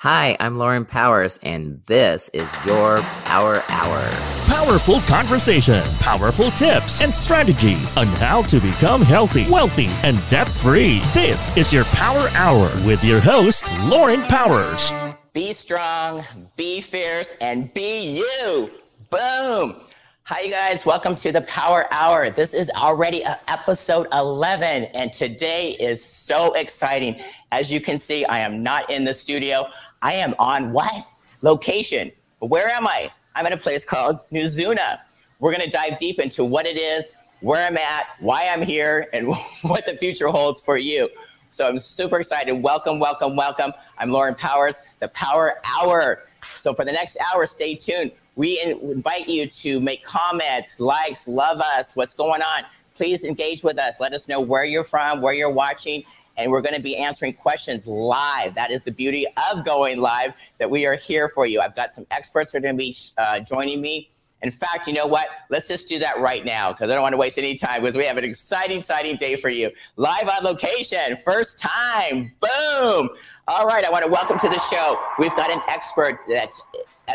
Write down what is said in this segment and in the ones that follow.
Hi, I'm Lauren Powers, and this is your Power Hour. Powerful conversation, powerful tips, and strategies on how to become healthy, wealthy, and debt free. This is your Power Hour with your host, Lauren Powers. Be strong, be fierce, and be you. Boom. Hi, you guys. Welcome to the Power Hour. This is already episode 11, and today is so exciting. As you can see, I am not in the studio. I am on what? Location. Where am I? I'm in a place called Nuzuna. We're going to dive deep into what it is, where I'm at, why I'm here, and what the future holds for you. So I'm super excited. Welcome, welcome, welcome. I'm Lauren Powers, the Power Hour. So for the next hour, stay tuned. We invite you to make comments, likes, love us, what's going on. Please engage with us. Let us know where you're from, where you're watching, and we're going to be answering questions live. That is the beauty of going live, that we are here for you. I've got some experts that are going to be uh, joining me. In fact, you know what? Let's just do that right now because I don't want to waste any time because we have an exciting, exciting day for you. Live on location, first time. Boom. All right, I want to welcome to the show. We've got an expert that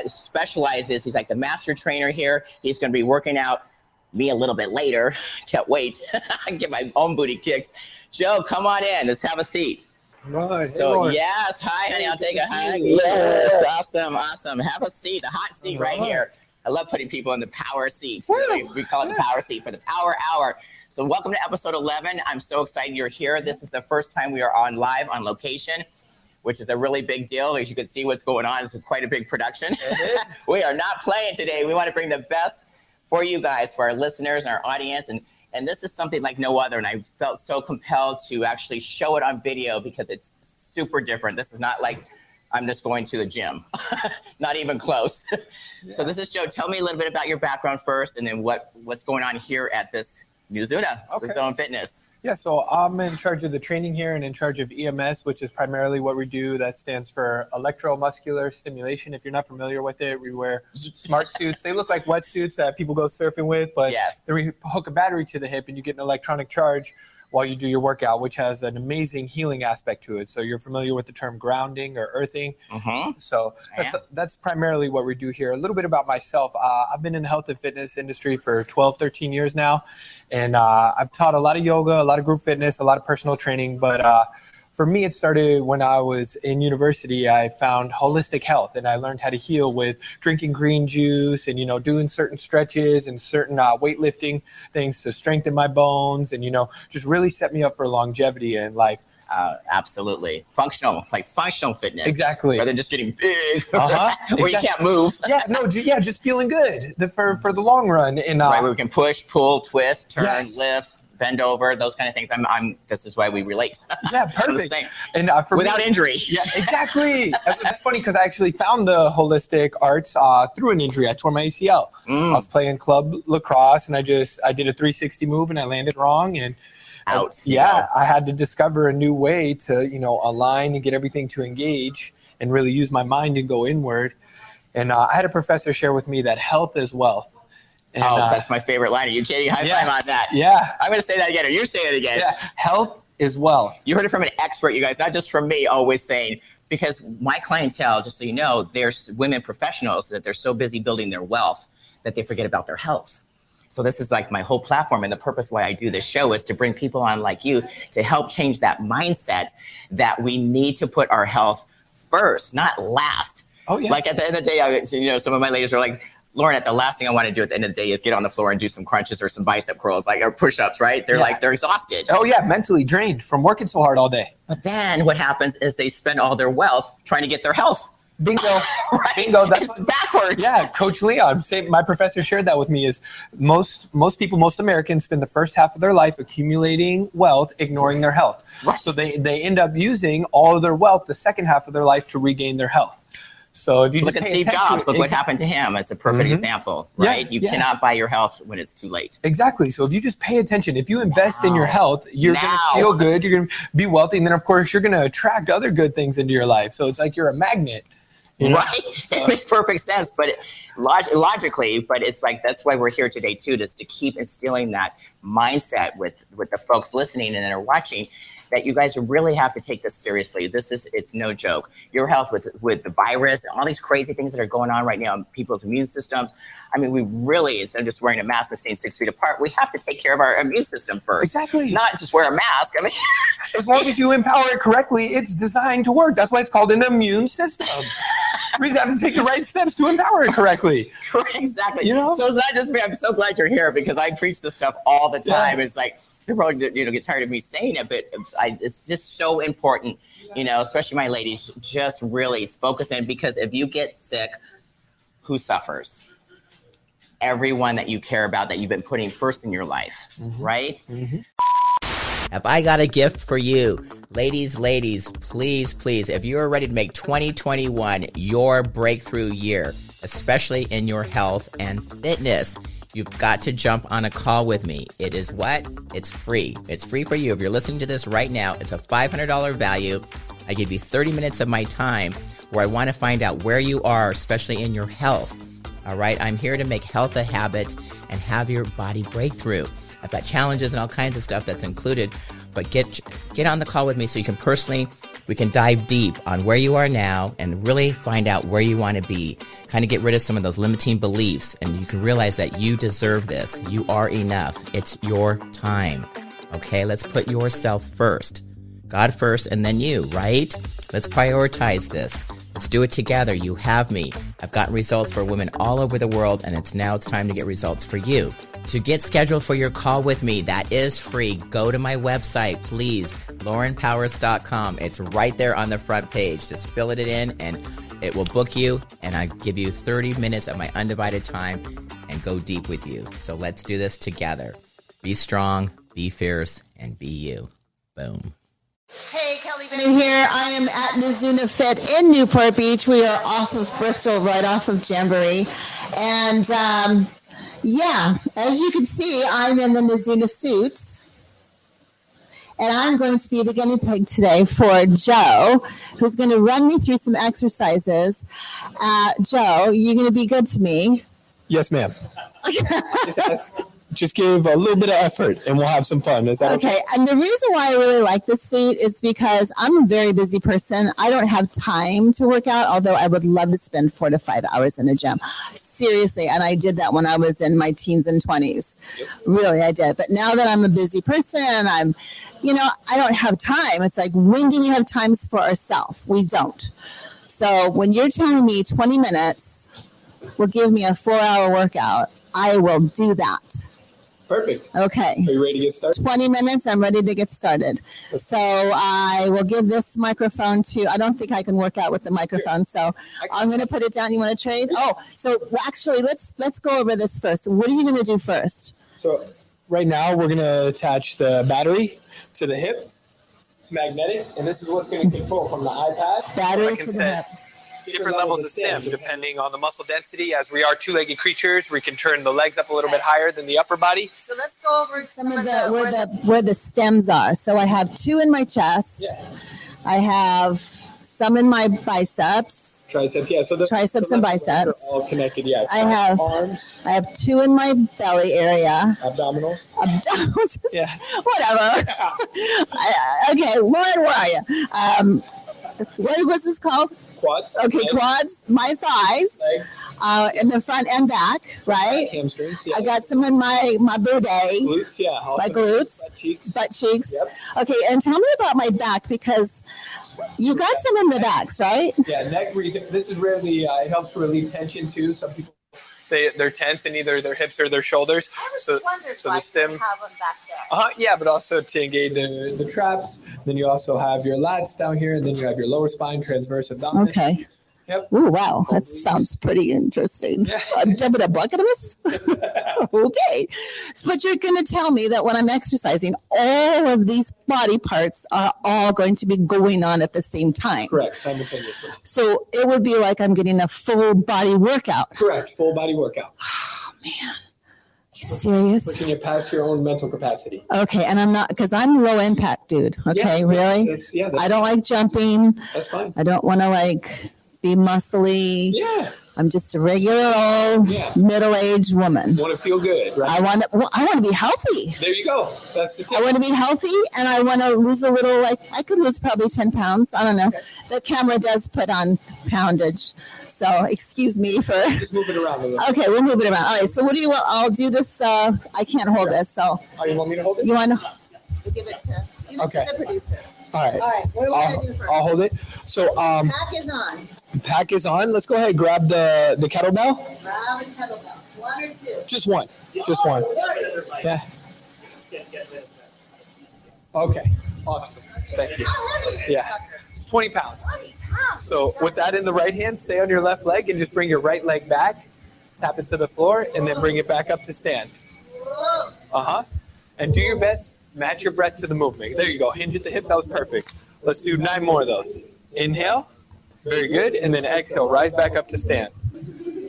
specializes, he's like the master trainer here. He's going to be working out me a little bit later. Can't wait. I Get my own booty kicked. Joe, come on in. Let's have a seat. Right. So yes, hi, honey. I'll take a hug. Yes, awesome, awesome. Have a seat, a hot seat right here. I love putting people in the power seat. We call it the power seat for the power hour. So welcome to episode 11. I'm so excited you're here. This is the first time we are on live on location, which is a really big deal. As you can see what's going on, it's quite a big production. we are not playing today. We want to bring the best for you guys, for our listeners and our audience. And and this is something like no other. And I felt so compelled to actually show it on video because it's super different. This is not like I'm just going to the gym, not even close. Yeah. So this is Joe. Tell me a little bit about your background first, and then what what's going on here at this Nuzuna, okay. the Zone Fitness. Yeah, so I'm in charge of the training here and in charge of EMS, which is primarily what we do. That stands for electromuscular stimulation. If you're not familiar with it, we wear smart suits. They look like wetsuits that people go surfing with, but yes. we hook a battery to the hip and you get an electronic charge while you do your workout, which has an amazing healing aspect to it. So you're familiar with the term grounding or earthing. Mm-hmm. So that's, that's primarily what we do here. A little bit about myself. Uh, I've been in the health and fitness industry for 12, 13 years now. And uh, I've taught a lot of yoga, a lot of group fitness, a lot of personal training. But uh, for me, it started when I was in university. I found holistic health, and I learned how to heal with drinking green juice and you know doing certain stretches and certain uh, weightlifting things to strengthen my bones, and you know just really set me up for longevity in life. Uh, absolutely functional, like functional fitness. Exactly. Rather than just getting big, uh-huh. where exactly. you can't move. yeah, no, yeah, just feeling good the, for for the long run. And uh, right, where we can push, pull, twist, turn, yes. lift bend over, those kind of things. I'm, I'm this is why we relate. Yeah, perfect. and uh, without me, injury. Yeah, exactly. That's funny because I actually found the holistic arts uh, through an injury. I tore my ACL. Mm. I was playing club lacrosse and I just I did a 360 move and I landed wrong and out. I, yeah, I had to discover a new way to you know align and get everything to engage and really use my mind and go inward. And uh, I had a professor share with me that health is wealth. And, oh, uh, that's my favorite line. Are you kidding? High yeah, five on that. Yeah. I'm going to say that again, or you say it again. Yeah. Health is wealth. You heard it from an expert, you guys, not just from me always saying, because my clientele, just so you know, there's women professionals that they're so busy building their wealth that they forget about their health. So this is like my whole platform and the purpose why I do this show is to bring people on like you to help change that mindset that we need to put our health first, not last. Oh yeah. Like at the end of the day, I, you know, some of my ladies are like, Lauren, the last thing I want to do at the end of the day is get on the floor and do some crunches or some bicep curls, like or push-ups, right? They're yeah. like they're exhausted. Oh yeah, mentally drained from working so hard all day. But then what happens is they spend all their wealth trying to get their health. Bingo. right. Bingo. That's it's backwards. Yeah, Coach Leon. Say, my professor shared that with me. Is most most people, most Americans, spend the first half of their life accumulating wealth, ignoring their health. Right. So they they end up using all of their wealth the second half of their life to regain their health. So if you look at Steve Jobs, look what happened to him as a perfect mm-hmm. example, right? Yeah, you yeah. cannot buy your health when it's too late. Exactly. So if you just pay attention, if you invest in your health, you're going to feel good, you're going to be wealthy, and then of course you're going to attract other good things into your life. So it's like you're a magnet. You know? Right, so. it makes perfect sense, but it, log- logically, but it's like that's why we're here today too, just to keep instilling that mindset with with the folks listening and that are watching that you guys really have to take this seriously. This is it's no joke. Your health with with the virus and all these crazy things that are going on right now in people's immune systems. I mean, we really instead of just wearing a mask and staying six feet apart, we have to take care of our immune system first. Exactly. Not just wear a mask. I mean, As long as you empower it correctly, it's designed to work. That's why it's called an immune system. we just have to take the right steps to empower it correctly. exactly. You know? So it's not just me. I'm so glad you're here because I preach this stuff all the time. Yeah. It's like people are, you know get tired of me saying it, but it's, I, it's just so important. You know, especially my ladies, just really focus in because if you get sick, who suffers? Everyone that you care about that you've been putting first in your life, mm-hmm. right? Mm-hmm. Have I got a gift for you? Ladies, ladies, please, please, if you are ready to make 2021 your breakthrough year, especially in your health and fitness, you've got to jump on a call with me. It is what? It's free. It's free for you. If you're listening to this right now, it's a $500 value. I give you 30 minutes of my time where I want to find out where you are, especially in your health. All right, I'm here to make health a habit and have your body breakthrough. I've got challenges and all kinds of stuff that's included, but get get on the call with me so you can personally we can dive deep on where you are now and really find out where you want to be. Kind of get rid of some of those limiting beliefs and you can realize that you deserve this. You are enough. It's your time. Okay, let's put yourself first. God first and then you, right? Let's prioritize this. Let's do it together. You have me. I've gotten results for women all over the world, and it's now it's time to get results for you. To get scheduled for your call with me, that is free. Go to my website, please, laurenpowers.com. It's right there on the front page. Just fill it in and it will book you, and I give you 30 minutes of my undivided time and go deep with you. So let's do this together. Be strong, be fierce, and be you. Boom. Hey, Kelly Bennett here. I am at Mizuna Fit in Newport Beach. We are off of Bristol, right off of Jamboree. And um, yeah, as you can see, I'm in the Mizuna suit. And I'm going to be the guinea pig today for Joe, who's going to run me through some exercises. Uh, Joe, you're going to be good to me. Yes, ma'am. just, give a little bit of effort and we'll have some fun. Is that okay? Okay, and the reason why I really like this suit is because I'm a very busy person. I don't have time to work out, although I would love to spend four to five hours in a gym. Seriously, and I did that when I was in my teens and 20s. Really, I did. But now that I'm a busy person, I'm, you know, I don't have time. It's like, when do we have times for ourselves? We don't. So when you're telling me 20 minutes will give me a four hour workout, I will do that. Perfect. Okay. Are you ready to get started? 20 minutes. I'm ready to get started. So I will give this microphone to, I don't think I can work out with the microphone. So I'm going to put it down. You want to trade? Oh, so actually let's, let's go over this first. What are you going to do first? So right now we're gonna attach the battery to the hip. It's magnetic, and this is what's gonna control from the iPad. Battery I can to the set hip. Different levels of stem depending on the muscle density. As we are two-legged creatures, we can turn the legs up a little bit higher than the upper body. So let's go over some, of the, where the, where the stems are. So I have two in my chest. Yeah. I have some in my biceps. Triceps, yeah. So the Triceps the and left and right biceps. are all connected. Yeah. I have- arms, I have two in my belly area. abdominals. Abdominals. Yeah. whatever. I, okay, Lauren, where are you? Um, what was this called? Quads. Okay, legs, quads, my thighs, Legs. uh, in the front and back, right? Hamstrings. Yeah. I got some in my my booty, glutes. Yeah. also my glutes, butt cheeks. butt cheeks. Yep. Okay, and tell me about my back because you got some in the backs, right? Yeah, neck region. This is really uh, it helps relieve tension too. Some people they they're tense in either their hips or their shoulders. So so the stem. Uh huh. Yeah, but also to engage the the traps. Then you also have your lats down here, and then you have your lower spine, transverse abdomen. Okay. Yep. Ooh, wow, that sounds pretty interesting. Yeah. A bit of bucket of this? okay. But you're going to tell me that when I'm exercising, all of these body parts are all going to be going on at the same time. Correct. Simultaneously. So it would be like I'm getting a full body workout. Correct. Full body workout. Oh man. You serious? Pushing it past your own mental capacity. Okay, and I'm not because I'm low impact, dude. Okay, Yeah, really? That's, yeah. That's, I don't like jumping. That's fine. I don't want to like be muscly. Yeah. I'm just a regular old Yeah. middle-aged woman. Want to feel good, right? I want to. Well, I want to be healthy. there you go. That's the tip. I want to be healthy, and I want to lose a little. Like I could lose probably ten pounds. I don't know. The camera does put on poundage, so excuse me for. Just move it around a little. Okay, we'll move it around. All right. So what do you want? I'll do this. Uh, I can't hold this. So Oh, you want me to hold it? you want to give it to, give it Okay. to the producer. All right. All right. What do we I'll, to do 1st I'll hold it. So um, Pack is on. Pack is on. Let's go ahead. Grab the the kettlebell. Grab a kettlebell. One or two. Just one. Just one. Yeah. Okay. Awesome. Thank you. Yeah. It's 20 pounds. So with that in the right hand, stay on your left leg and just bring your right leg back. Tap it to the floor and then bring it back up to stand. Uh huh. And do your best. Match your breath to the movement. There you go. Hinge at the hips. That was perfect. Let's do nine more of those. Inhale. Very good. And then exhale. Rise back up to stand.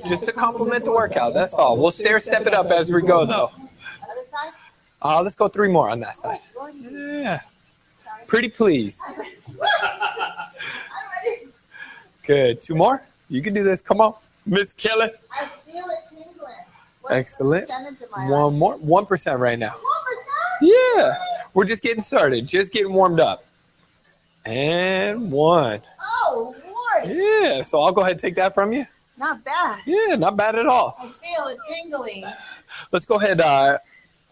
Just to complement the workout. That's all. We'll stair step it up as we go, though. Other side. Uh, let's go three more on that side. Yeah. Pretty please. I'm ready. Good. Two more. You can do this. Come on. Miss Kelly. I feel it tingling. Excellent. percentage of my One more. One percent right now. One percent. Yeah. We're just getting started. Just getting warmed up. And one. Oh Lord, Yeah. So I'll go ahead and take that from you. not bad. Yeah. Not bad at all. I feel it tingling. Let's go ahead. Uh,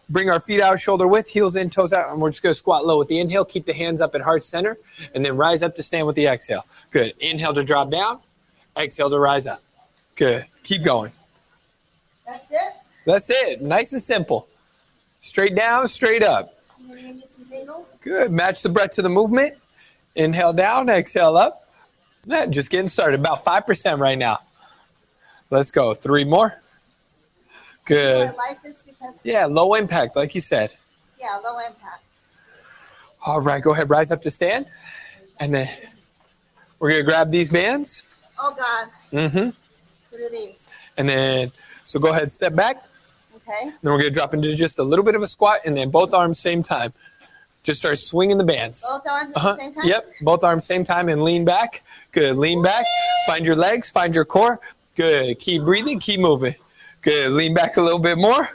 bring our feet out, shoulder width, heels in, toes out, and we're just going to squat low with the inhale. Keep the hands up at heart center, and then rise up to stand with the exhale. Good. Inhale to drop down. Exhale to rise up. Good. Keep going. That's it. That's it. Nice and simple. Straight down, straight up. You gonna give some tingles? Good. Match the breath to the movement. Inhale down, exhale up. Yeah, just getting started. About 5% right now. Let's go. Three more. Good. Like Yeah, low impact, like you said. yeah, low impact. All right, go ahead, rise up to stand. And then we're going to grab these bands. Oh God, Mm-hmm. what are these? And then, so go ahead, step back. Okay. Then we're going to drop into just a little bit of a squat and then both arms same time. Just start swinging the bands. Both arms at Uh-huh. the same time. Yep, both arms same time and lean back. Good, lean back. Find your legs, find your core. Good, keep breathing, keep moving. Good, lean back a little bit more.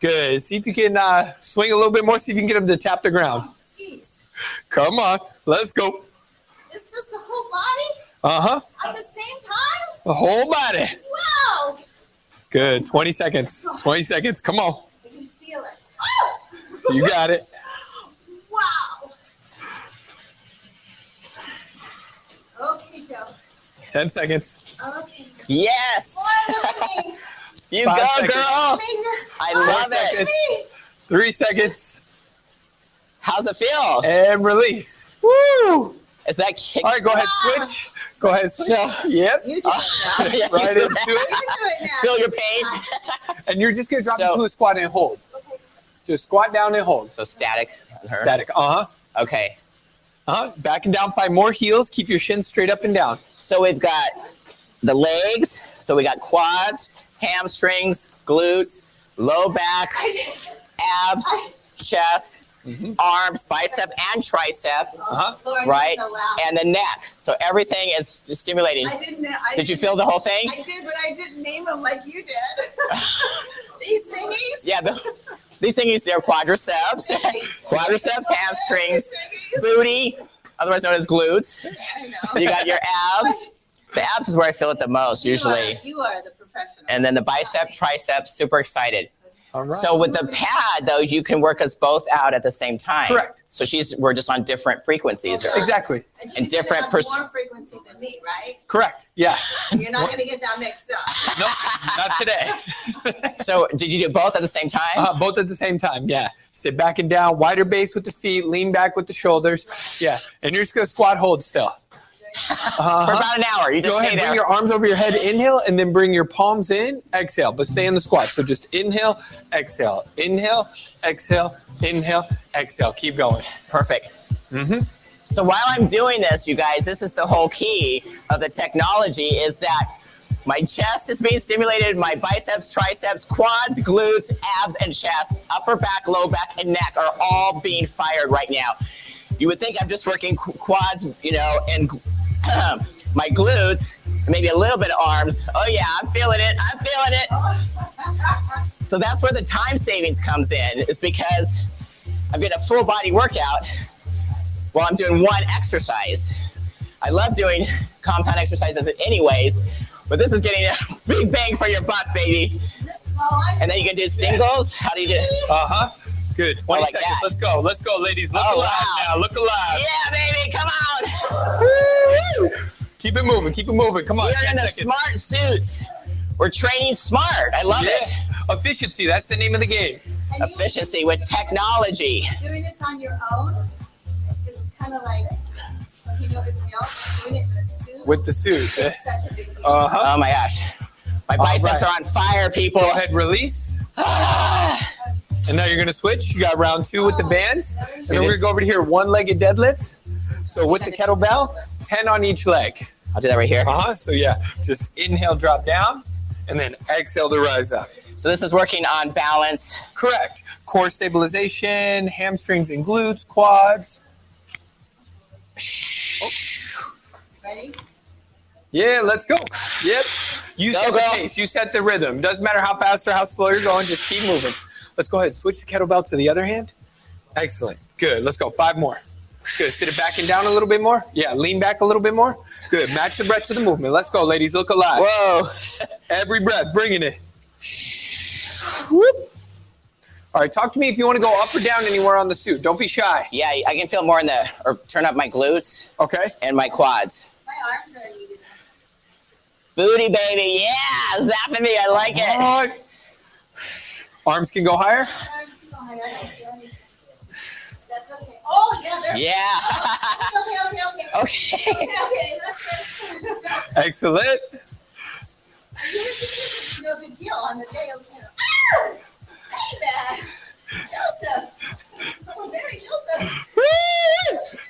Good, see if you can uh, swing a little bit more, see if you can get them to tap the ground. Jeez, Come on, let's go. is this the whole body Uh huh, at the same time? the whole body. Wow, Good, 20 seconds. 20 seconds, come on. I can feel it. Oh, You got it. wow. Okay, Joe. 10 seconds. Okay, Joe. Yes. More of me. You Five go, seconds. girl. I love of it. me. Three seconds How's it feel? and release. Woo! Is that kick? All right, go ahead, switch. Go ahead, switch. Yep. You do it now. Yeah, Right you into it. You do it. Feel your pain. And you're just gonna drop So- into a squat and hold. Okay. Just squat down and hold. So static. her. Static. Uh huh. Okay. Uh huh. Back and down. Find more heels. Keep your shins straight up and down. So we've got the legs. So we got quads, hamstrings, glutes, low back, I did. abs, chest, arms, bicep, and tricep. Uh huh. Right, and the neck. So everything is stimulating. I didn't. I Did you didn't- feel the whole thing? I did, but I didn't name them like you did. These thingies. Yeah, the, these thingies, they're quadriceps, quadriceps, hamstrings, booty, otherwise known as glutes. You got your abs. The abs is where I feel it the most You usually. are, you are the professional. And then the bicep, triceps, super excited. All right. So with the pad though, you can work us both out at the same time. Correct. So she's we're just on different frequencies. or- exactly. and and different have pers- more frequency than me, right? Correct. Yeah. You're not going to get that mixed up. No, not today. So did you do both at the same time? Uh, both at the same time. Yeah. Sit back and down. Wider base with the feet. Lean back with the shoulders. Yeah. And you're just gonna squat hold still. For Uh-huh. about an hour. You just Go ahead, bring your arms over your head, inhale, and then bring your palms in, exhale, but stay in the squat. So just inhale, exhale, inhale, exhale, inhale, exhale. Keep going. Perfect. Mm-hmm. So while I'm doing this, you guys, this is the whole key of the technology is that my chest is being stimulated, my biceps, triceps, quads, glutes, abs, and chest, upper back, low back, and neck are all being fired right now. You would think I'm just working qu- quads, you know, and my glutes, maybe a little bit of arms. Oh yeah, I'm feeling it. I'm feeling it. So that's where the time savings comes in, is because I'm getting a full body workout while I'm doing one exercise. I love doing compound exercises anyways, but this is getting a big bang for your buck, baby. And then you can do singles. How do you do? Uh huh. Good. 20 like seconds. that. Let's go. Let's go, ladies. Look Oh, alive wow. now. Look alive. Yeah, baby, come on. Keep it moving. Keep it moving. Come on. We are in the seconds. smart suits. We're training smart. I love Yeah. it. Efficiency. That's the name of the game. And Efficiency with technology. Doing this on your own is kind of like, you know, big deal. Doing it in a suit With the suit. such a big deal. Uh huh. Oh my gosh. My biceps right. are on fire, people. Go ahead, release. And now you're gonna switch. You got round two with the bands. And then we're gonna go over to here, one-legged deadlifts. So with the kettlebell, 10 on each leg. I'll do that right here. Uh-huh. So yeah, just inhale, drop down, and then exhale to rise up. So this is working on balance. Correct. Core stabilization, hamstrings and glutes, quads. Ready? Yeah, let's go. Yep. You Go, set the pace. You set the rhythm. Doesn't matter how fast or how slow you're going. Just keep moving. Let's go ahead. Switch the kettlebell to the other hand. Excellent. Good. Let's go. Five more. Good. Sit it back and down a little bit more. Yeah. Lean back a little bit more. Good. Match the breath to the movement. Let's go, ladies. Look alive. Whoa. Every breath, bringing it. Whoop. All right. Talk to me if you want to go up or down anywhere on the suit. Don't be shy. Yeah, I can feel more in the, or turn up my glutes Okay. and my quads. My arms are needed. Booty, baby. Yeah, zapping me. I like it. All right. Arms can go higher. My arms keep going. I don't feel anything. That's okay. Oh, yeah. There. Yeah. Okay, okay, okay. okay. Okay, okay. Excellent. no big deal on the day of you! Hey there, Joseph. Oh, Mary Joseph.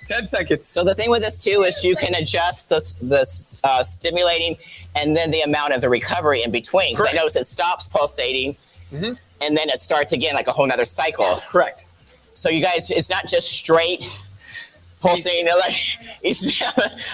10 seconds. So the thing with this too is you can adjust the the uh, stimulating and then the amount of the recovery in between. 'Cause I notice it stops pulsating, Mhm. And then it starts again like a whole nother cycle. Correct. So you guys, it's not just straight pulsating elec- it's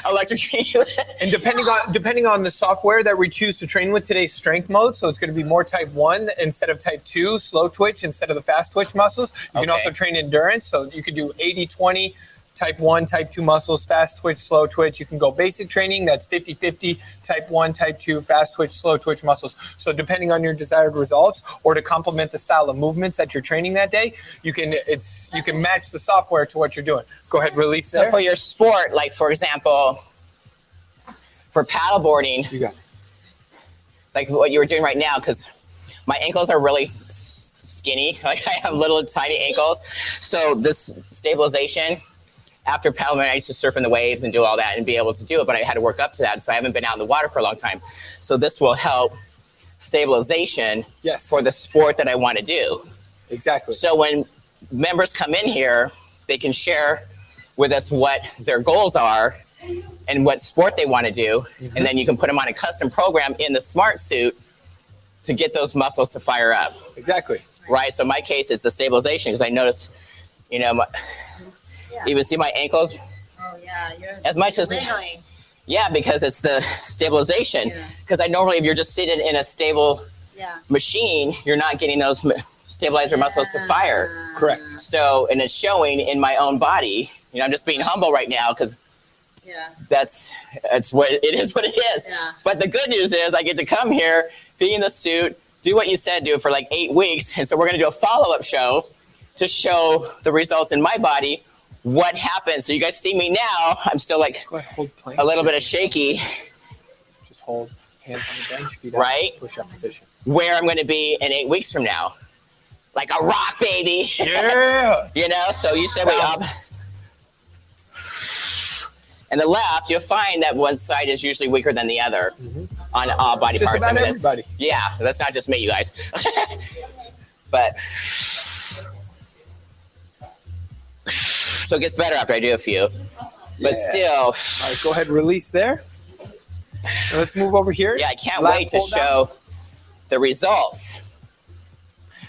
electric. And depending on depending on the software that we choose to train with today's strength mode, so it's going to be more type one instead of type two, slow twitch instead of the fast twitch muscles. You can also train endurance, so you could do 80 20 type 1, type 2 muscles, fast twitch, slow twitch. You can go basic training, that's 50 50, type 1, type 2, fast twitch, slow twitch muscles. So, depending on your desired results or to complement the style of movements that you're training that day, you can it's you can match the software to what you're doing. Go ahead, release so there. for your sport, like for example, for paddleboarding, you got it. like what you were doing right now because my ankles are really s- s- skinny like i have little tiny ankles so this stabilization after paddling i used to surf in the waves and do all that and be able to do it but i had to work up to that so i haven't been out in the water for a long time so this will help stabilization Yes. for the sport that i want to do Exactly. so when members come in here they can share with us what their goals are and what sport they want to do and mm-hmm. then you can put them on a custom program in the smart suit to get those muscles to fire up Exactly. right so my case is the stabilization because i noticed, you know my, Yeah. even see my ankles Oh yeah, you're As much as- wiggling. yeah because it's the stabilization Yeah. because i normally if you're just sitting in a stable Yeah. machine you're not getting those stabilizer muscles to fire Correct. so and it's showing in my own body you know i'm just being humble right now because Yeah. that's that's what it is what it is Yeah. but the good news is i get to come here be in the suit do what you said do for like eight weeks and so we're going to do a follow-up show to show the results in my body what happens so you guys see me now. I'm still like a little bit of shaky. Just hold hands on the bench, feet Right. Push up position. where i'm going to be in eight weeks from now. Like a rock baby. Yeah. you know so you said wait up. And the left you'll find that one side is usually weaker than the other mm-hmm. on all body Just parts. About I mean, everybody. yeah that's not just me you guys. But so it gets better after i do a few but Yeah. still All right, go ahead, release there. And let's move over here. yeah i can't wait to pull down. show the results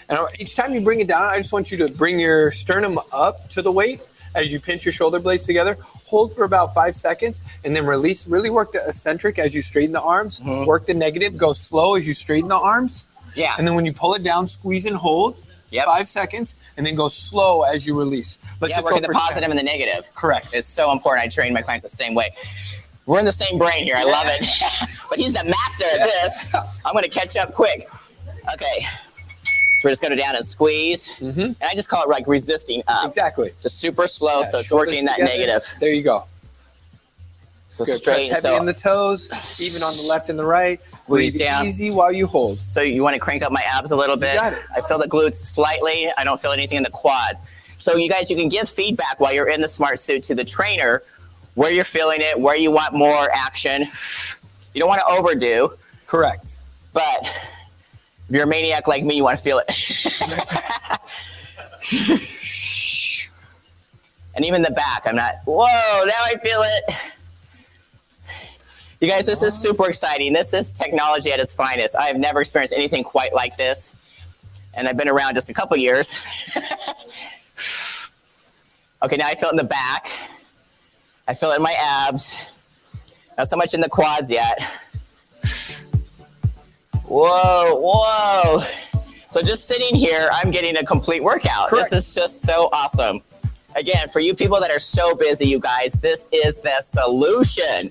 And each time you bring it down, I just want you to bring your sternum up to the weight as you pinch your shoulder blades together. hold for about five seconds and then release. Really work the eccentric as you straighten the arms. Mm-hmm. Work the negative. Go slow as you straighten the arms. Yeah. And then when you pull it down, squeeze and hold. Yep. Five seconds, and then go slow as you release. Let's yeah, just working go the 10. positive and the negative. Correct. It's so important. I train my clients the same way. We're in the same brain here. I love it. but he's the master at this. I'm going to catch up quick. Okay. So we're just going to down and squeeze. And I just call it like resisting up. Mm-hmm. Exactly. Just super slow, Yeah, so it's working that together. negative. There you go. So Good. straight. Press heavy So, in the toes, even on the left and the right. Breathe down. easy while you hold. so you want to crank up my abs a little bit. got it. I feel the glutes slightly. I don't feel anything in the quads. So you guys, you can give feedback while you're in the smart suit to the trainer, where you're feeling it, where you want more action. You don't want to overdo. Correct. But if you're a maniac like me, you want to feel it. and even the back, I'm not, whoa, now I feel it. You guys, this is super exciting. This is technology at its finest. I have never experienced anything quite like this. And I've been around just a couple years. okay, now I feel it in the back. I feel it in my abs. Not so much in the quads yet. Whoa, whoa. So just sitting here, I'm getting a complete workout. Correct. This is just so awesome. Again, for you people that are so busy, you guys, this is the solution.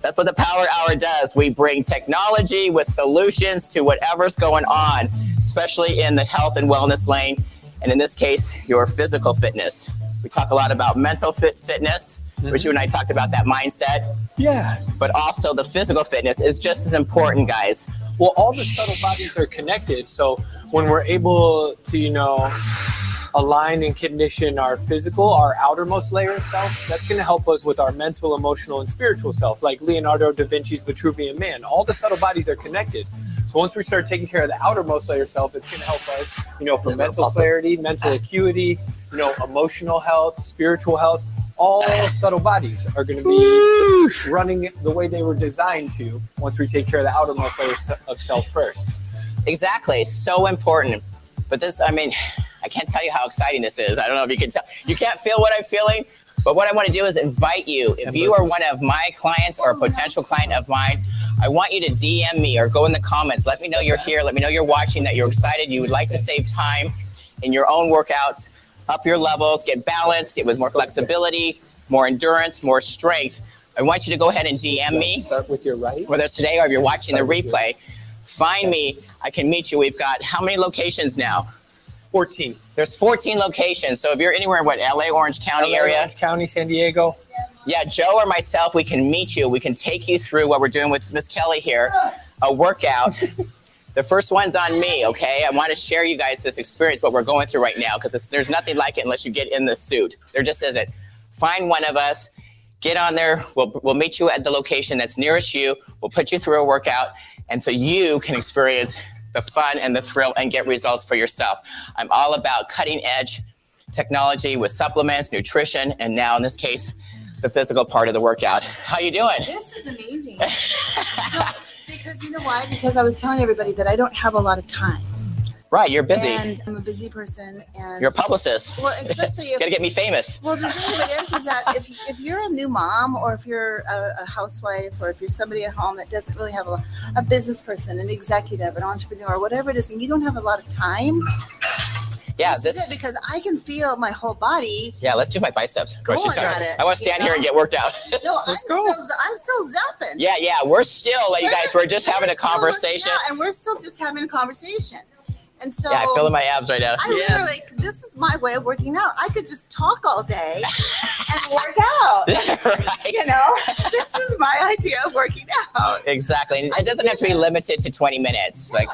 That's what the Power Hour does. We bring technology with solutions to whatever's going on, especially in the health and wellness lane, and in this case, your physical fitness. We talk a lot about mental fit fitness, which mm-hmm. you and I talked about that mindset, Yeah. but also the physical fitness is just as important, guys. Well, all the subtle bodies are connected. So when we're able to, you know, align and condition our physical, our outermost layer of self, that's going to help us with our mental, emotional, and spiritual self. Like Leonardo da Vinci's Vitruvian Man, all the subtle bodies are connected. So once we start taking care of the outermost layer self, it's going to help us, you know, for mental clarity, mental acuity, you know, emotional health, spiritual health. All subtle bodies are going to be running the way they were designed to once we take care of the outermost layer of self first. Exactly. So important. But this, I mean, I can't tell you how exciting this is. I don't know if you can tell. You can't feel what I'm feeling. But what I want to do is invite you. If you are one of my clients or a potential client of mine, I want you to DM me or go in the comments. Let me know you're here. Let me know you're watching, that you're excited. You would like to save time in your own workouts, up your levels, get balanced, get with more flexibility, more endurance, more strength. I want you to go ahead and DM me Start with your right. whether it's today or if you're watching the Start with you. replay, find me. I can meet you. We've got how many locations now? 14. There's 14 locations. So if you're anywhere in what LA, Orange County LA, area, Orange County, San Diego. yeah, Joe or myself, we can meet you. We can take you through what we're doing with Miss Kelly here, a workout. the first one's on me, okay? I want to share you guys this experience, what we're going through right now, because there's nothing like it unless you get in the suit. There just isn't. Find one of us, get on there. We'll, we'll meet you at the location that's nearest you. We'll put you through a workout, and so you can experience the fun and the thrill and get results for yourself. I'm all about cutting edge technology with supplements, nutrition, and now in this case, the physical part of the workout. How you doing? This is amazing. because you know why? Because I was telling everybody that I don't have a lot of time. Right, you're busy. And I'm a busy person. And You're a publicist. well, especially if Gotta get me famous. well, the thing of it is, is that if, if you're a new mom or if you're a, a housewife or if you're somebody at home that doesn't really have a, a business person, an executive, an entrepreneur, whatever it is, and you don't have a lot of time, Yeah, this, is it because I can feel my whole body. Yeah, let's do my biceps. Going Let's at it, I want to you stand here and get worked out. No, I'm Let's go. still, I'm still zapping. yeah, yeah, we're still, like you guys, we're just having a still working conversation. out, and we're still just having a conversation. And so Yeah, I feel in my abs right now. I literally, this is my way of working out. I could just talk all day and work out. right? You know, this is my idea of working out. Exactly. And it doesn't have to be limited to 20 minutes. Like,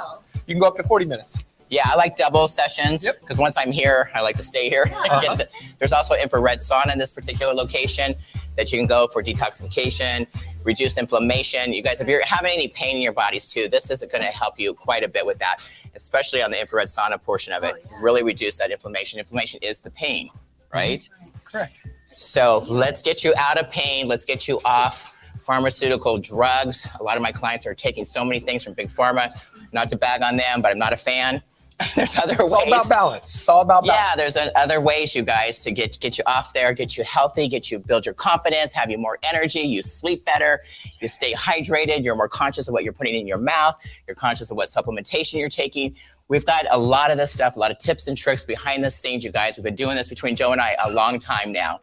You can go up to 40 minutes. yeah, I like double sessions Yep. because once I'm here, I like to stay here. Yeah. Get uh-huh. to- there's also infrared sauna in this particular location that you can go for detoxification, reduce inflammation. You guys, if you're having any pain in your bodies too, this is going to help you quite a bit with that, especially on the infrared sauna portion of it. Oh, yeah. Really reduce that inflammation. Inflammation is the pain, right? Correct. So let's get you out of pain. Let's get you off pharmaceutical drugs. A lot of my clients are taking so many things from Big Pharma. Not to bag on them, but I'm not a fan. there's other It's ways. all about balance. It's all about balance. Yeah, there's other ways, you guys, to get get you off there, get you healthy, get you build your confidence, have you more energy, you sleep better, you stay hydrated, you're more conscious of what you're putting in your mouth, you're conscious of what supplementation you're taking. We've got a lot of this stuff, a lot of tips and tricks behind the scenes, you guys. We've been doing this between Joe and I a long time now,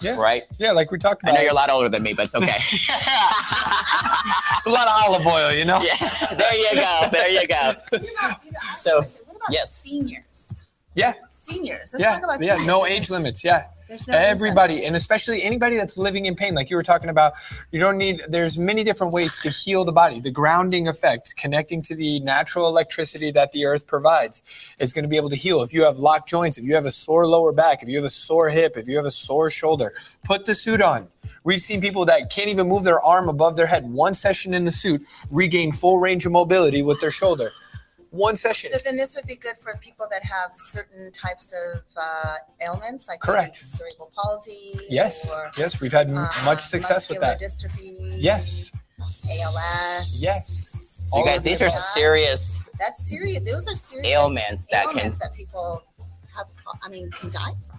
Yeah. right? Yeah, like we talked I about. know you're a lot older than me, but it's okay. It's a lot of olive oil, you know? yeah, there you go, there you go. You know, you know, I have a So, about yes. seniors? Yeah. Seniors. Let's Yeah. talk about Yeah. seniors. No age limits. Yeah. There's no Everybody, and especially anybody that's living in pain, like you were talking about, you don't need, there's many different ways to heal the body. The grounding effect, connecting to the natural electricity that the earth provides, is going to be able to heal. If you have locked joints, if you have a sore lower back, if you have a sore hip, if you have a sore shoulder, put the suit on. We've seen people that can't even move their arm above their head. One session in the suit, regain full range of mobility with their shoulder. One session. So then this would be good for people that have certain types of uh, ailments, like Correct. maybe cerebral palsy. Yes. Or, Yes. We've had m- uh, much success with muscular that. Dystrophy. Yes. ALS. Yes. So you guys, these are above. serious. That's serious. Those are serious Ailments that can- ailments that people have. I mean, can die from.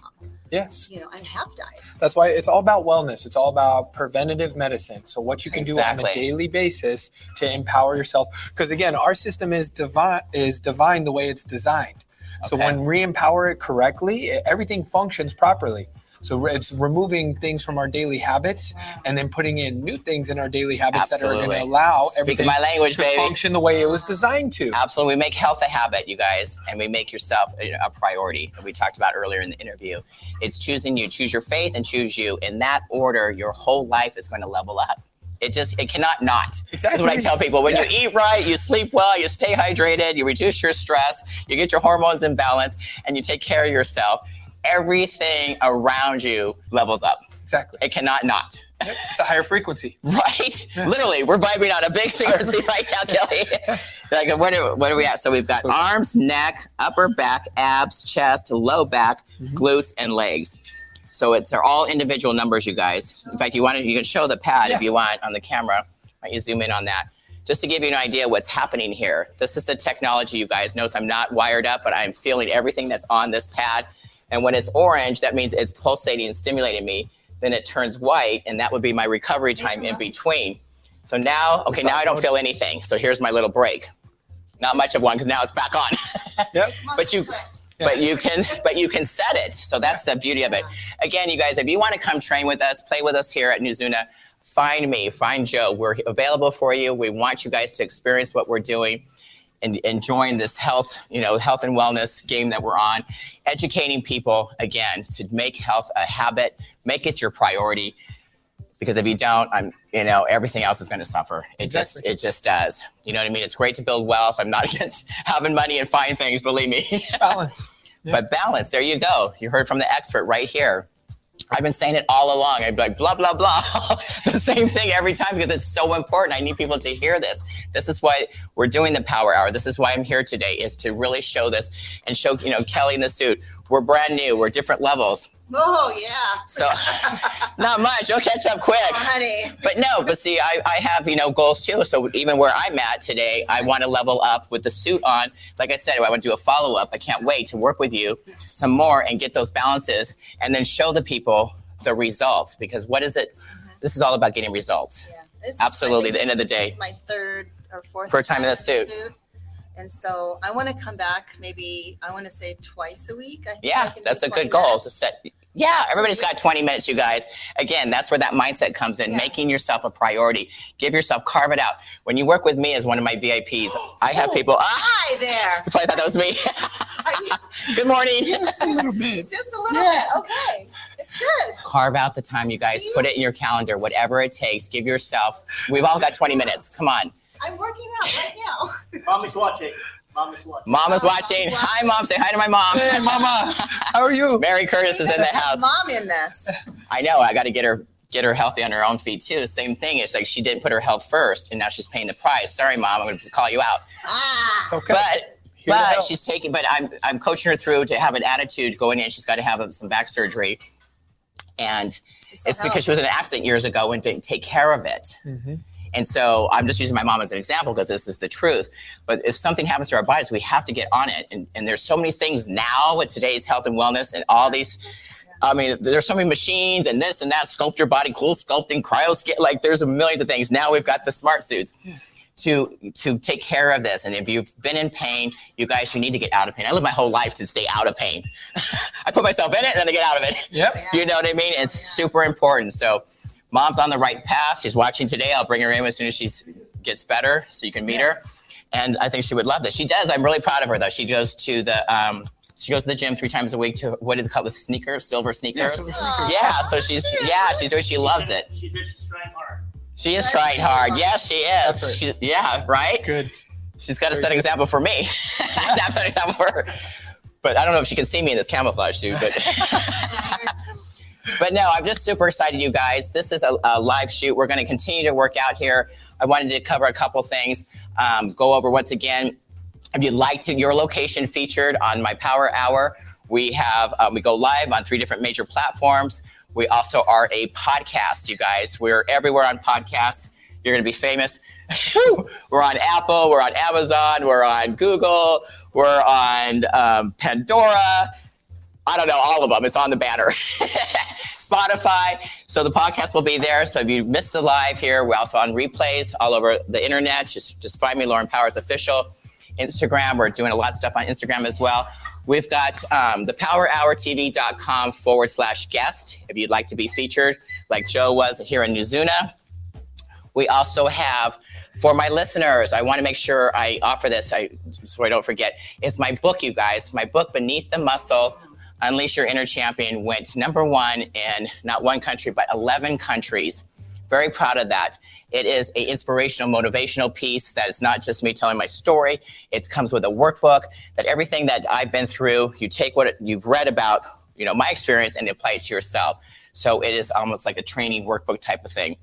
Yes. You know, and have died. That's why it's all about wellness. It's all about preventative medicine. So what you can do on a daily basis to empower yourself. Because again, our system is divine is divine the way it's designed. So when we empower it correctly, it- everything functions properly. So it's removing things from our daily habits and then putting in new things in our daily habits that are going to allow Speaking everything my language, to baby. function the way it was designed to. Absolutely. We make health a habit, you guys, and we make yourself a, a priority. We talked about earlier in the interview. It's choosing you, choose your faith and choose you. In that order, your whole life is going to level up. It just, it cannot not. Exactly. That's what I tell people. When Yeah. you eat right, you sleep well, you stay hydrated, you reduce your stress, you get your hormones in balance, and you take care of yourself, everything around you levels up. Exactly. It cannot not. It's a higher frequency. Right? Literally, we're vibing on a big frequency right now, Kelly. like, what are, what are we at? So we've got So- arms, neck, upper back, abs, chest, low back, Mm-hmm. glutes, and legs. So it's they're all individual numbers, you guys. In fact, you want to you can show the pad if you want on the camera. Why don't you zoom in on that? Just to give you an idea what's happening here. This is the technology, you guys. Notice I'm not wired up, but I'm feeling everything that's on this pad. And when it's orange, that means it's pulsating and stimulating me. Then it turns white, and that would be my recovery time in between. So now, okay, now I don't feel anything. So here's my little break. Not much of one because now it's back on. Yep. But you- but you can but you can set it. So that's the beauty of it. Again, you guys, if you want to come train with us, play with us here at Nuzuna, find me, find Joe. We're available for you. We want you guys to experience what we're doing and enjoying this health, you know, health and wellness game that we're on, educating people again to make health a habit, make it your priority. Because if you don't, I'm, you know, everything else is going to suffer. It just, it just does. You know what I mean? It's great to build wealth. I'm not against having money and fine things, believe me. Balance. Yeah. But balance, there you go. You heard from the expert right here. I've been saying it all along. I'd be like, blah, blah, blah. the same thing every time because it's so important. I need people to hear this. This is why we're doing the power hour. This is why I'm here today, is to really show this and show, you know, Kelly in the suit. We're brand new, we're different levels. Oh yeah. So not much. You'll catch up quick. Oh, honey. But no, but see, I, I have, you know, goals too. So even where I'm at today, I want to level up with the suit on. Like I said, I want to do a follow up. I can't wait to work with you some more and get those balances and then show the people the results because what is it? Mm-hmm. This is all about getting results. Yeah. This Absolutely, the end of the this day. is my third or fourth First time in the suit. And so I want to come back. Maybe I want to say twice a week. I think Yeah, that's a good goal to set. Yeah, everybody's got 20 minutes, you guys. Again, that's where that mindset comes in, Yeah. making yourself a priority. Give yourself, carve it out. When you work with me as one of my VIPs, I have Oh, people, ah, Hi there. I thought that was me. You- Good morning. Just a little bit. Just a little yeah. bit. Okay. It's good. carve out the time, you guys. Put it in your calendar, whatever it takes. Give yourself. We've all got 20 minutes. Come on. I'm working out right now. Mommy's watching. Mommy's watching. Mama's Oh, watching. Mom's Hi, mom. Say hi to my mom. Hey, mama. How are you? Mary Curtis is in the house. Mom in this. I know. I got to get her get her healthy on her own feet too. Same thing. It's like she didn't put her health first, and now she's paying the price. Sorry, mom. I'm going to call you out. Ah. It's okay. But Here but she's taking. But I'm I'm coaching her through to have an attitude going in. She's got to have some back surgery, and So it's help. because she was in an accident years ago and didn't take care of it. Mhm. And so I'm just using my mom as an example because this is the truth. But if something happens to our bodies, we have to get on it. And, and there's so many things now with today's health and wellness and all these. I mean, there's so many machines and this and that, sculpt your body, cool sculpting, cryo skin. Like there's millions of things. Now we've got the smart suits to to take care of this. And if you've been in pain, you guys, you need to get out of pain. I live my whole life to stay out of pain. I put myself in it and then I get out of it. Yep. You know what I mean? It's super important. So mom's on the right path. She's watching today. I'll bring her in as soon as she gets better so you can meet her. And I think she would love this. She does. I'm really proud of her though. She goes to the um, she goes to the gym three times a week to what do they call the sneakers, silver sneakers. silver Yeah, so she's yeah, she's doing she loves it. She she's trying hard. She is trying hard. Yes, she is. That's right. She, yeah, right. Good. She's got to set an example for me. Not an example for her. But I don't know if she can see me in this camouflage suit. But but no, I'm just super excited, you guys. This is a, a live shoot. We're going to continue to work out here. I wanted to cover a couple things. Um, go over once again. If you'd like to, your location featured on my Power Hour. We have um, we go live on three different major platforms. We also are a podcast, you guys. We're everywhere on podcasts. You're going to be famous. we're on Apple. We're on Amazon. We're on Google. We're on um, Pandora. I don't know all of them. It's on the banner. Spotify. So the podcast will be there. So if you missed the live here, we're also on replays all over the internet. Just just find me, Lauren Powers Official. Instagram. We're doing a lot of stuff on Instagram as well. We've got um, the powerhourtv.com forward slash guest if you'd like to be featured, like Joe was here in Nuzuna. We also have, for my listeners, I want to make sure I offer this I, so I don't forget. It's my book, you guys. My book, Beneath the Muscle Unleash Your Inner Champion, went number one in not one country, but 11 countries. Very proud of that. It is a inspirational, motivational piece that it's not just me telling my story. It comes with a workbook that everything that I've been through, you take what you've read about, you know, my experience and apply it to yourself. So it is almost like a training workbook type of thing.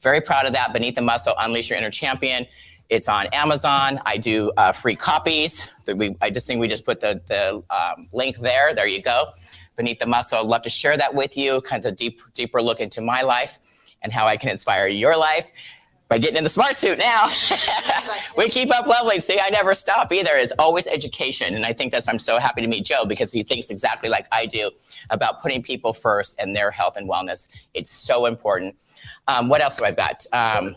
Very proud of that. Beneath the Muscle, Unleash Your Inner Champion. It's on Amazon. I do uh, free copies. We, I just think we just put the, the um, link there. There you go. Beneath the Muscle. I'd love to share that with you. Kind of deep, deeper look into my life and how I can inspire your life by getting in the smart suit now. we keep up leveling. See, I never stop either. It's always education. And I think that's why I'm so happy to meet Joe because he thinks exactly like I do about putting people first and their health and wellness. It's so important. Um, what else have I got? Um.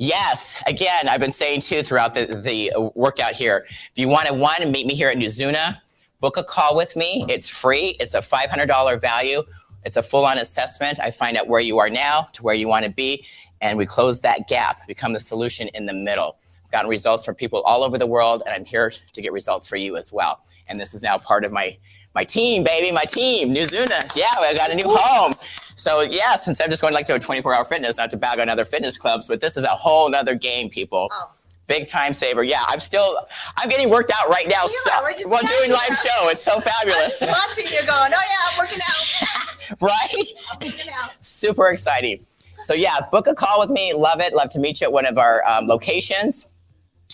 Yes, again, I've been saying too throughout the, the uh, workout here. If you want to one, meet me here at Nuzuna, book a call with me. It's free. It's a $500 value. It's a full-on assessment. I find out where you are now to where you want to be, and we close that gap, become the solution in the middle. I've gotten results from people all over the world, and I'm here to get results for you as well. And this is now part of my my team, baby, my team, Nuzuna. Yeah, I got a new home. So yeah, since I'm just going like to a 24 hour fitness, not to bag on other fitness clubs, but this is a whole nother game, people. Oh. Big time saver. Yeah, I'm still, I'm getting worked out right now. You so, are. We're just while doing live there. show. It's so fabulous. I'm watching you going, oh yeah, I'm working out. right? I'm working out. Super exciting. So yeah, book a call with me. Love it. Love to meet you at one of our um, locations.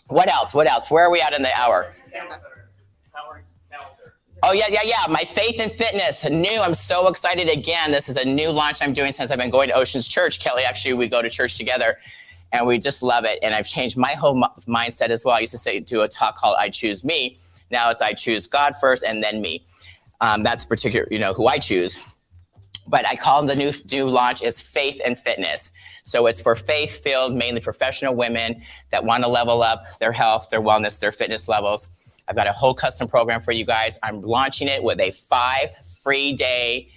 What else? What else? Where are we at in the hour? Oh yeah, yeah, yeah. My faith and fitness, new. I'm so excited again. This is a new launch I'm doing since I've been going to Oceans Church. Kelly, actually, we go to church together, and we just love it. And I've changed my whole mi- mindset as well. I used to say do a talk called "I Choose Me." Now it's "I choose God first and then me." Um, that's particular, you know, who I choose. But I call the new new launch is faith and fitness. So it's for faith-filled, mainly professional women that want to level up their health, their wellness, their fitness levels. I've got a whole custom program for you guys. I'm launching it with a five free day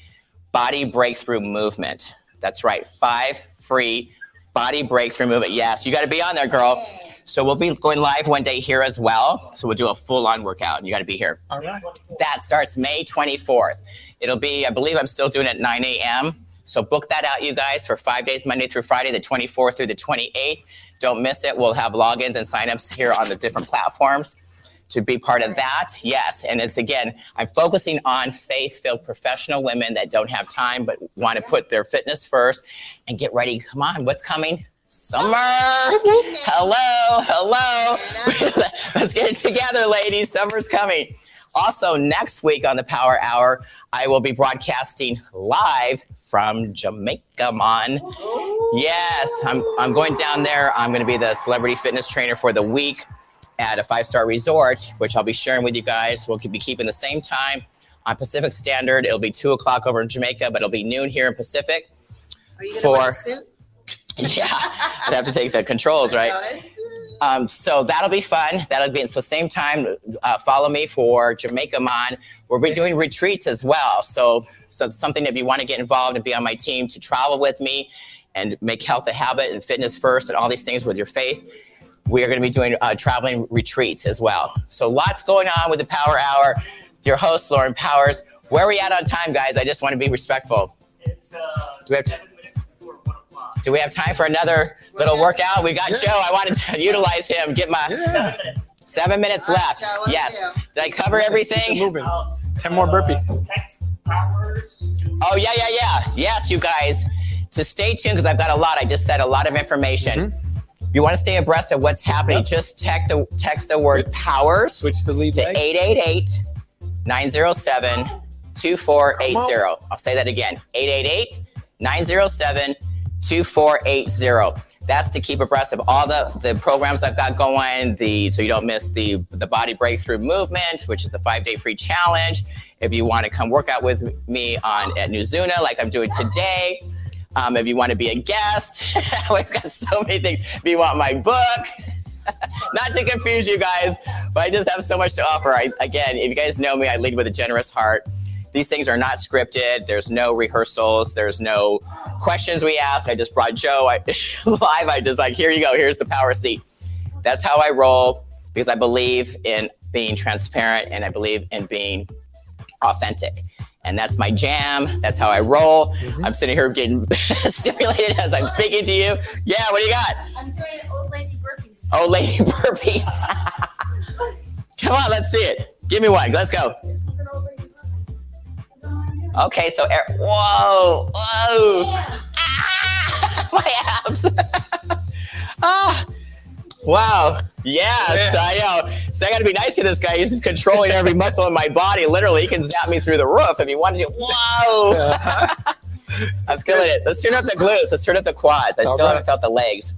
body breakthrough movement. That's right, five free body breakthrough movement. Yes, you got to be on there, girl. So we'll be going live one day here as well. So we'll do a full on workout. You got to be here. All right. That starts May 24th. It'll be, I believe I'm still doing it at 9 a.m. So book that out, you guys, for five days, Monday through Friday, the 24th through the 28th. Don't miss it. We'll have logins and signups here on the different platforms to be part of that. Yes. And it's again, I'm focusing on faith filled professional women that don't have time but want to put their fitness first and get ready. Come on, what's coming? Summer. Hello, hello. Let's get it together, ladies. Summer's coming. Also, next week on the Power Hour, I will be broadcasting live from Jamaica, Mon. Yes, I'm, I'm going down there. I'm going to be the celebrity fitness trainer for the week at a five star resort, which I'll be sharing with you guys. We'll be keeping the same time on Pacific Standard. It'll be two o'clock over in Jamaica, but it'll be noon here in Pacific. Are you gonna wear For- a suit? Yeah, I'd have to take the controls, right? Um, so that'll be fun. That'll be so same time. Uh, follow me for Jamaica Mon. We'll be doing retreats as well. So so it's something if you want to get involved and be on my team to travel with me and make health a habit and fitness first and all these things with your faith. We are going to be doing uh, traveling retreats as well. So lots going on with the Power Hour. Your host Lauren Powers. Where are we at on time, guys? I just want to be respectful. It's uh, Do we have t- seven minutes before one o'clock. Do we have time for another little workout? We got Yeah. Joe. I wanted to utilize him. Get my Seven minutes. seven minutes All right, left. Joe, Yes. you? Did I cover everything? moving. Um, 10 more burpees. Text hours. Oh yeah, yeah, yeah. Yes, you guys. To stay tuned because I've got a lot. I just said a lot of information. If you want to stay abreast of what's happening, just text the text the word powers Switch the lead to leg. 888 907 2480. I'll say that again 888 907 2480. That's to keep abreast of all the, the programs I've got going. The so you don't miss the the body breakthrough movement, which is the five day free challenge. If you want to come work out with me on at Nuzuna, like I'm doing today. Um, if you want to be a guest, we've got so many things. If you want my book, not to confuse you guys, but I just have so much to offer. I, again, if you guys know me, I lead with a generous heart. These things are not scripted. There's no rehearsals. There's no questions we ask. I just brought Joe I, live. I just like, here you go. Here's the power seat. That's how I roll because I believe in being transparent and I believe in being authentic. And that's my jam. That's how I roll. I'm sitting here getting stimulated as I'm speaking to you. Yeah, what do you got? I'm doing old lady burpees. Old lady burpees. Come on, let's see it. Give me one. Let's go. This is an old lady burpee. This is all I'm doing. Okay, so Eric, whoa, whoa, Yeah. ah, my abs. ah, wow. Yes, I know. So I got to be nice to this guy. He's just controlling every muscle in my body. Literally, he can zap me through the roof if he wanted to. Whoa. I'm killing it. Let's turn up the glutes. Let's turn up the quads. I All still right. haven't felt the legs.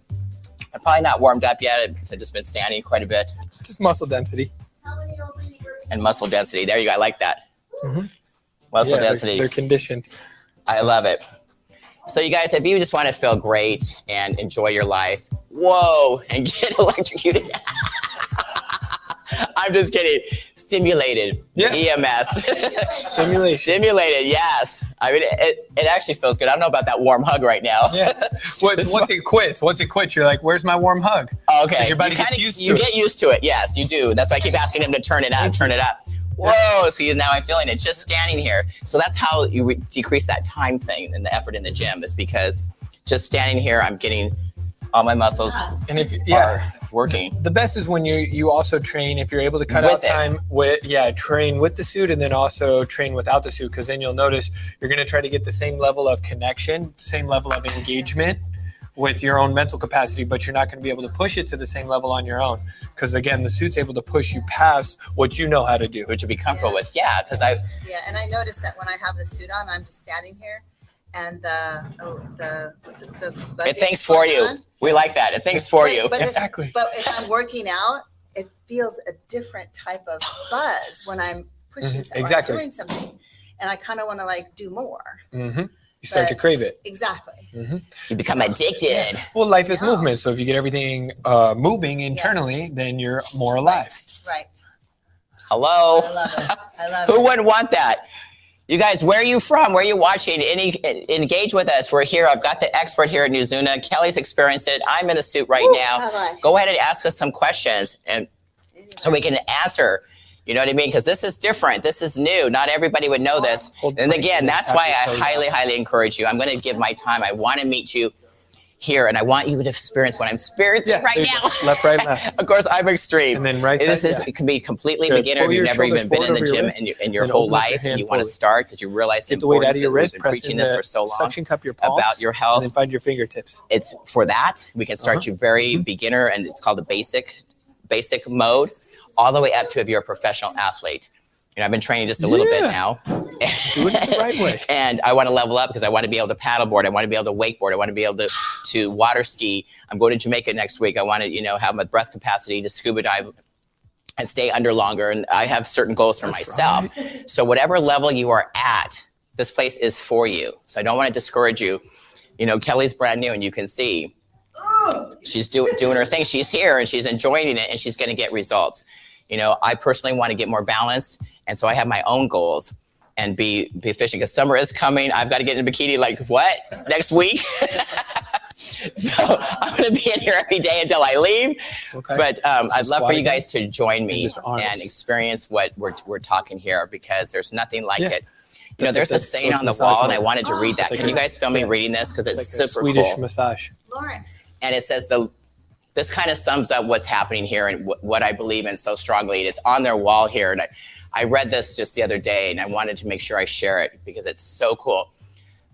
I'm probably not warmed up yet because I've just been standing quite a bit. Just muscle density. How many old lady burpees? and muscle density. There you go. I like that. Mhm. Muscle Yeah, they're, density. they're conditioned. I love it. So, you guys, if you just want to feel great and enjoy your life, whoa, and get electrocuted. I'm just kidding. Stimulated. Yeah. EMS. Stimulation. Stimulated, yes. I mean, it, it actually feels good. I don't know about that warm hug right now. Yeah. Once, once it quits, once it quits, you're like, "Where's my warm hug?" Okay. Your body you kinda- used to You it. get used to it. Yes, you do. That's why I keep asking him to turn it up, turn it up. Whoa! See, now I'm feeling it just standing here. So that's how you re- decrease that time thing and the effort in the gym is because just standing here, I'm getting all my muscles And if yeah, are working. the best is when you you also train if you're able to cut With out it. time with yeah train with the suit and then also train without the suit because then you'll notice you're going to try to get the same level of connection same level of engagement with your own mental capacity but you're not going to be able to push it to the same level on your own because again the suit's able to push you past what you know how to do Which would be comfortable with. Yeah, because I Yeah, and I noticed that when I have the suit on, I'm just standing here, and the oh, the what's it, the it thinks for going you. on. We like that. It thinks for But- you. But if- Exactly. but if I'm working out, it feels a different type of buzz when I'm pushing Mhm, something, exactly. or doing something, and I kind of want to like do more. hmm you start to crave it Exactly. You become addicted. well life is No. movement so if you get everything uh, moving internally then you're more alive Right. Hello. I love it. I love Who it. wouldn't want that? You guys, where are you from? Where are you watching? Any engage with us? We're here. I've got the expert here at Nuzuna. Kelly's experienced it. I'm in the suit right Woo, now. have I? Go ahead and ask us some questions, and so we can answer. You know what I mean? Because this is different. This is new. Not everybody would know this. Hold And again, that's why I highly, that. highly encourage you. I'm going to give my time. I want to meet you here, and I want you to experience what I'm experiencing Yeah, right now. Left, right, left. of course, I'm extreme. And then right This side, is yeah. it can be completely Good. beginner Pull you've never even been in the gym in your, in your whole up your life, and you want to start because you realize the Get the weight out importance of your we've wrist, been preaching this for so long suction cup your palms, about your health. and then find your fingertips. it's for that we can start Uh-huh. you very beginner and it's called the basic basic mode all the way up to if you're a professional athlete know i've been training just a little bit now Doing it the right way. and I want to level up because I want to be able to paddleboard. I want to be able to wakeboard. I want to be able to to water ski. I'm going to Jamaica next week. I want to you know have my breath capacity to scuba dive and stay under longer. And I have certain goals for myself. So whatever level you are at, this place is for you. So I don't want to discourage you. You know, Kelly's brand new, and you can see she's do, doing her thing. She's here and she's enjoying it, and she's going to get results. You know, I personally want to get more balanced, and so I have my own goals and be be efficient because summer is coming. I've got to get in a bikini like what next week. so I'm going to be in here every day until I leave. Okay. But um, I'd love for you guys to join me and experience what we're, we're talking here because there's nothing like Yeah. it. You know, there's a That's- so saying it's on the wall, and I wanted to read that. Like Can you a- guys feel me reading this? Because it's, It's like a super Swedish cool massage. Lauren, and it says the this kind of sums up what's happening here and wh- what I believe in so strongly. And It's on their wall here, and I, I read this just the other day, and I wanted to make sure I share it because it's so cool.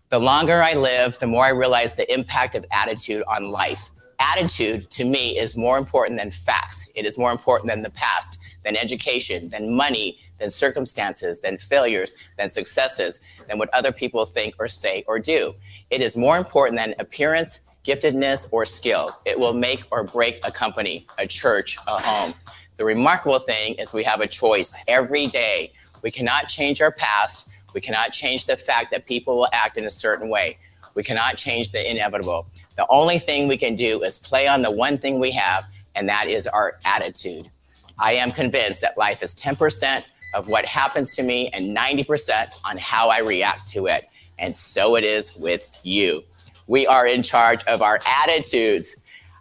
The longer I live, the more I realize the impact of attitude on life. Attitude to me is more important than facts. It is more important than the past, than education, than money, than circumstances, than failures, than successes, than what other people think or say or do. It is more important than appearance, giftedness, or skill. It will make or break a company, a church, a home. The remarkable thing is we have a choice every day. We cannot change our past. We cannot change the fact that people will act in a certain way. We cannot change the inevitable. The only thing we can do is play on the one thing we have, and that is our attitude. I am convinced that life is 10% of what happens to me and 90% on how I react to it. And so it is with you. We are in charge of our attitudes.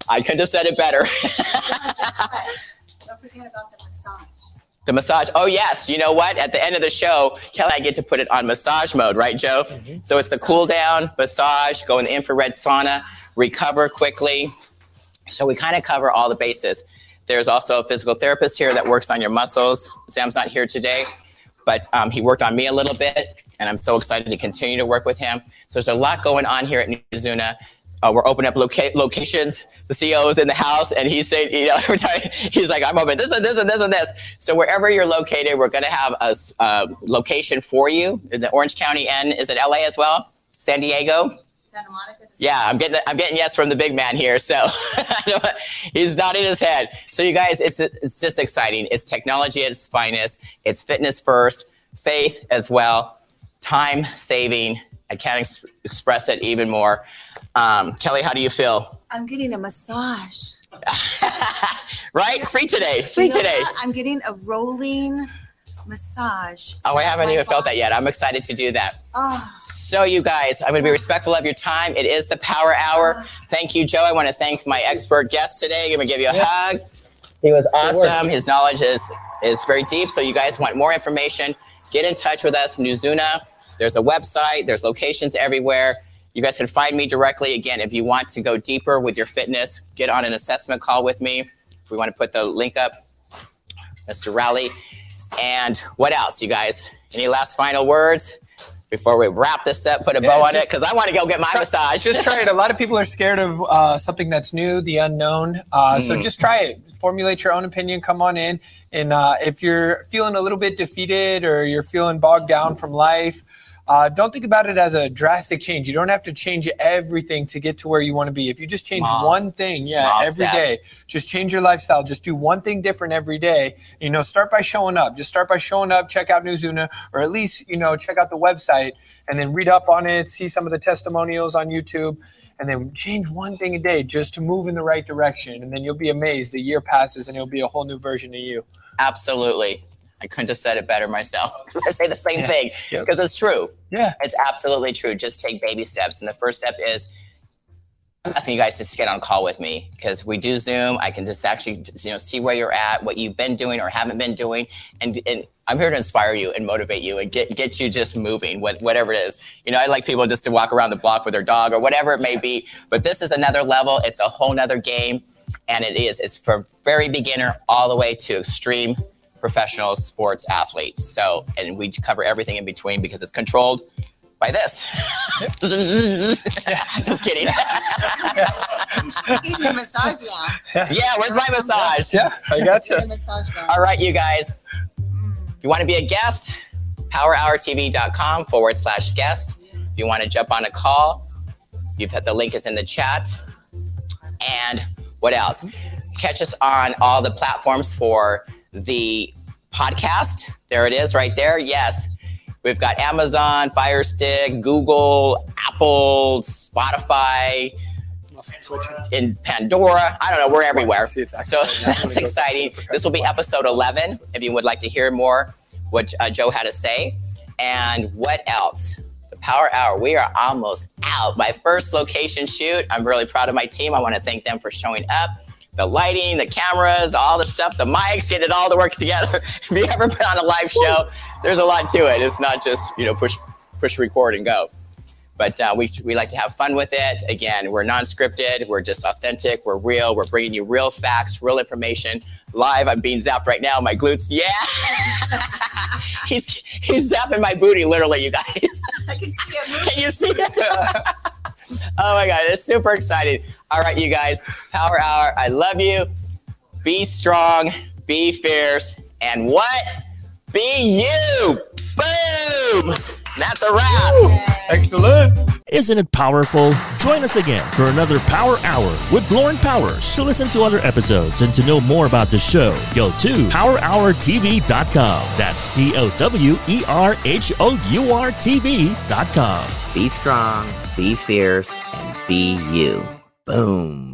I couldn't have said it better. don't forget about the massage. The massage. Oh yes. You know what? At the end of the show, Kelly, I get to put it on massage mode, right, Joe? So it's the cool down, massage, go in the infrared sauna, recover quickly. So we kind of cover all the bases. There's also a physical therapist here that works on your muscles. Sam's not here today, but um, he worked on me a little bit, and I'm so excited to continue to work with him. So there's a lot going on here at New Zuna. Uh, we're opening up loca- locations. The CEO is in the house, and he's saying, you know, every time he's like, "I'm open this and this and this and this." So wherever you're located, we're going to have a uh, location for you in the Orange County and is it LA as well? San Diego? Santa Monica. Yeah, I'm getting I'm getting yes from the big man here. So he's nodding his head. So you guys, it's it's just exciting. It's technology at its finest. It's fitness first, faith as well, time saving. I can't ex- express it even more. Um, Kelly, how do you feel? I'm getting a massage. right, free today, free You know today. what? I'm getting a rolling massage. Oh, I haven't My even felt that yet. I'm excited to do that. Oh, So, you guys, I'm going to be respectful of your time. It is the Power Hour. Thank you, Joe. I want to thank my expert guest today. I'm going to give you a Yeah. hug. He was awesome. His knowledge is is very deep. So, you guys want more information? Get in touch with us, Nuzuna. There's a website. There's locations everywhere. You guys can find me directly. Again, if you want to go deeper with your fitness, get on an assessment call with me. We want to put the link up, Mr. Rowley. And what else, you guys? Any last final words before we wrap this up? Put a Yeah, bow on it because I want to go get my massage. Just try it. A lot of people are scared of uh, something that's new, the unknown. Uh, So Mm. just try it. Formulate your own opinion. Come on in. And uh, if you're feeling a little bit defeated or you're feeling bogged down from life, uh, don't think about it as a drastic change. You don't have to change everything to get to where you want to be. If you just change Small- one thing, yeah, every step. day, just change your lifestyle. Just do one thing different every day. You know, start by showing up. Just start by showing up. Check out Nuzuna, or at least you know check out the website and then read up on it. See some of the testimonials on YouTube, and then change one thing a day just to move in the right direction. And then you'll be amazed. The year passes, and it'll be a whole new version of you. Absolutely. I couldn't have said it better myself. I say the same Yeah. thing Yep. because it's true. Yeah. It's absolutely true. Just take baby steps. And the first step is I'm asking you guys to get on a call with me because we do Zoom. I can just actually you know see where you're at, what you've been doing or haven't been doing, and and I'm here to inspire you and motivate you and get get you just moving, what, whatever it is. You know, I like people just to walk around the block with their dog or whatever it may be. But this is another level. It's a whole nother game, and it is. It's for very beginner all the way to extreme professional sports athlete. So, and we cover everything in between because it's controlled by this. Just kidding. getting a massage now. yeah, where's my massage? Yeah, I got Get you. massage going. All right, you guys. If you want to be a guest, powerhourtv.com forward slash guest. If you want to jump on a call, you've had the link is in the chat. And what else? Catch us on all the platforms for the podcast. There it is right there. Yes. We've got Amazon, Fire Stick, Google, Apple, Spotify, in Pandora. I don't know. We're everywhere. See, it's So that's exciting. This will be episode 11 if you would like to hear more what uh, Joe had to say. And what else? The Power Hour. We are almost out. My first location shoot. I'm really proud of my team. I want to thank them for showing up. The lighting, the cameras, all the stuff, the mics, get it all to work together. if you ever put on a live show, there's a lot to it. It's not just, you know, push push record and go but uh, we, we like to have fun with it. Again, we're non-scripted. We're just authentic. We're real. We're bringing you real facts, real information. Live, I'm being zapped right now. My glutes, yeah. he's he's zapping my booty, literally, you guys. I can see it. Can you see it? Oh my god, it's super exciting. All right, you guys, Power Hour. I love you. Be strong. Be fierce. And what? Be you. Boom. That's a wrap. Excellent. Isn't it powerful? Join us again for another Power Hour with Lauren Powers. To listen to other episodes and to know more about the show, go to powerhourtv.com. That's P O W E R H O U R TV.com. Be strong, be fierce, and be you. Boom.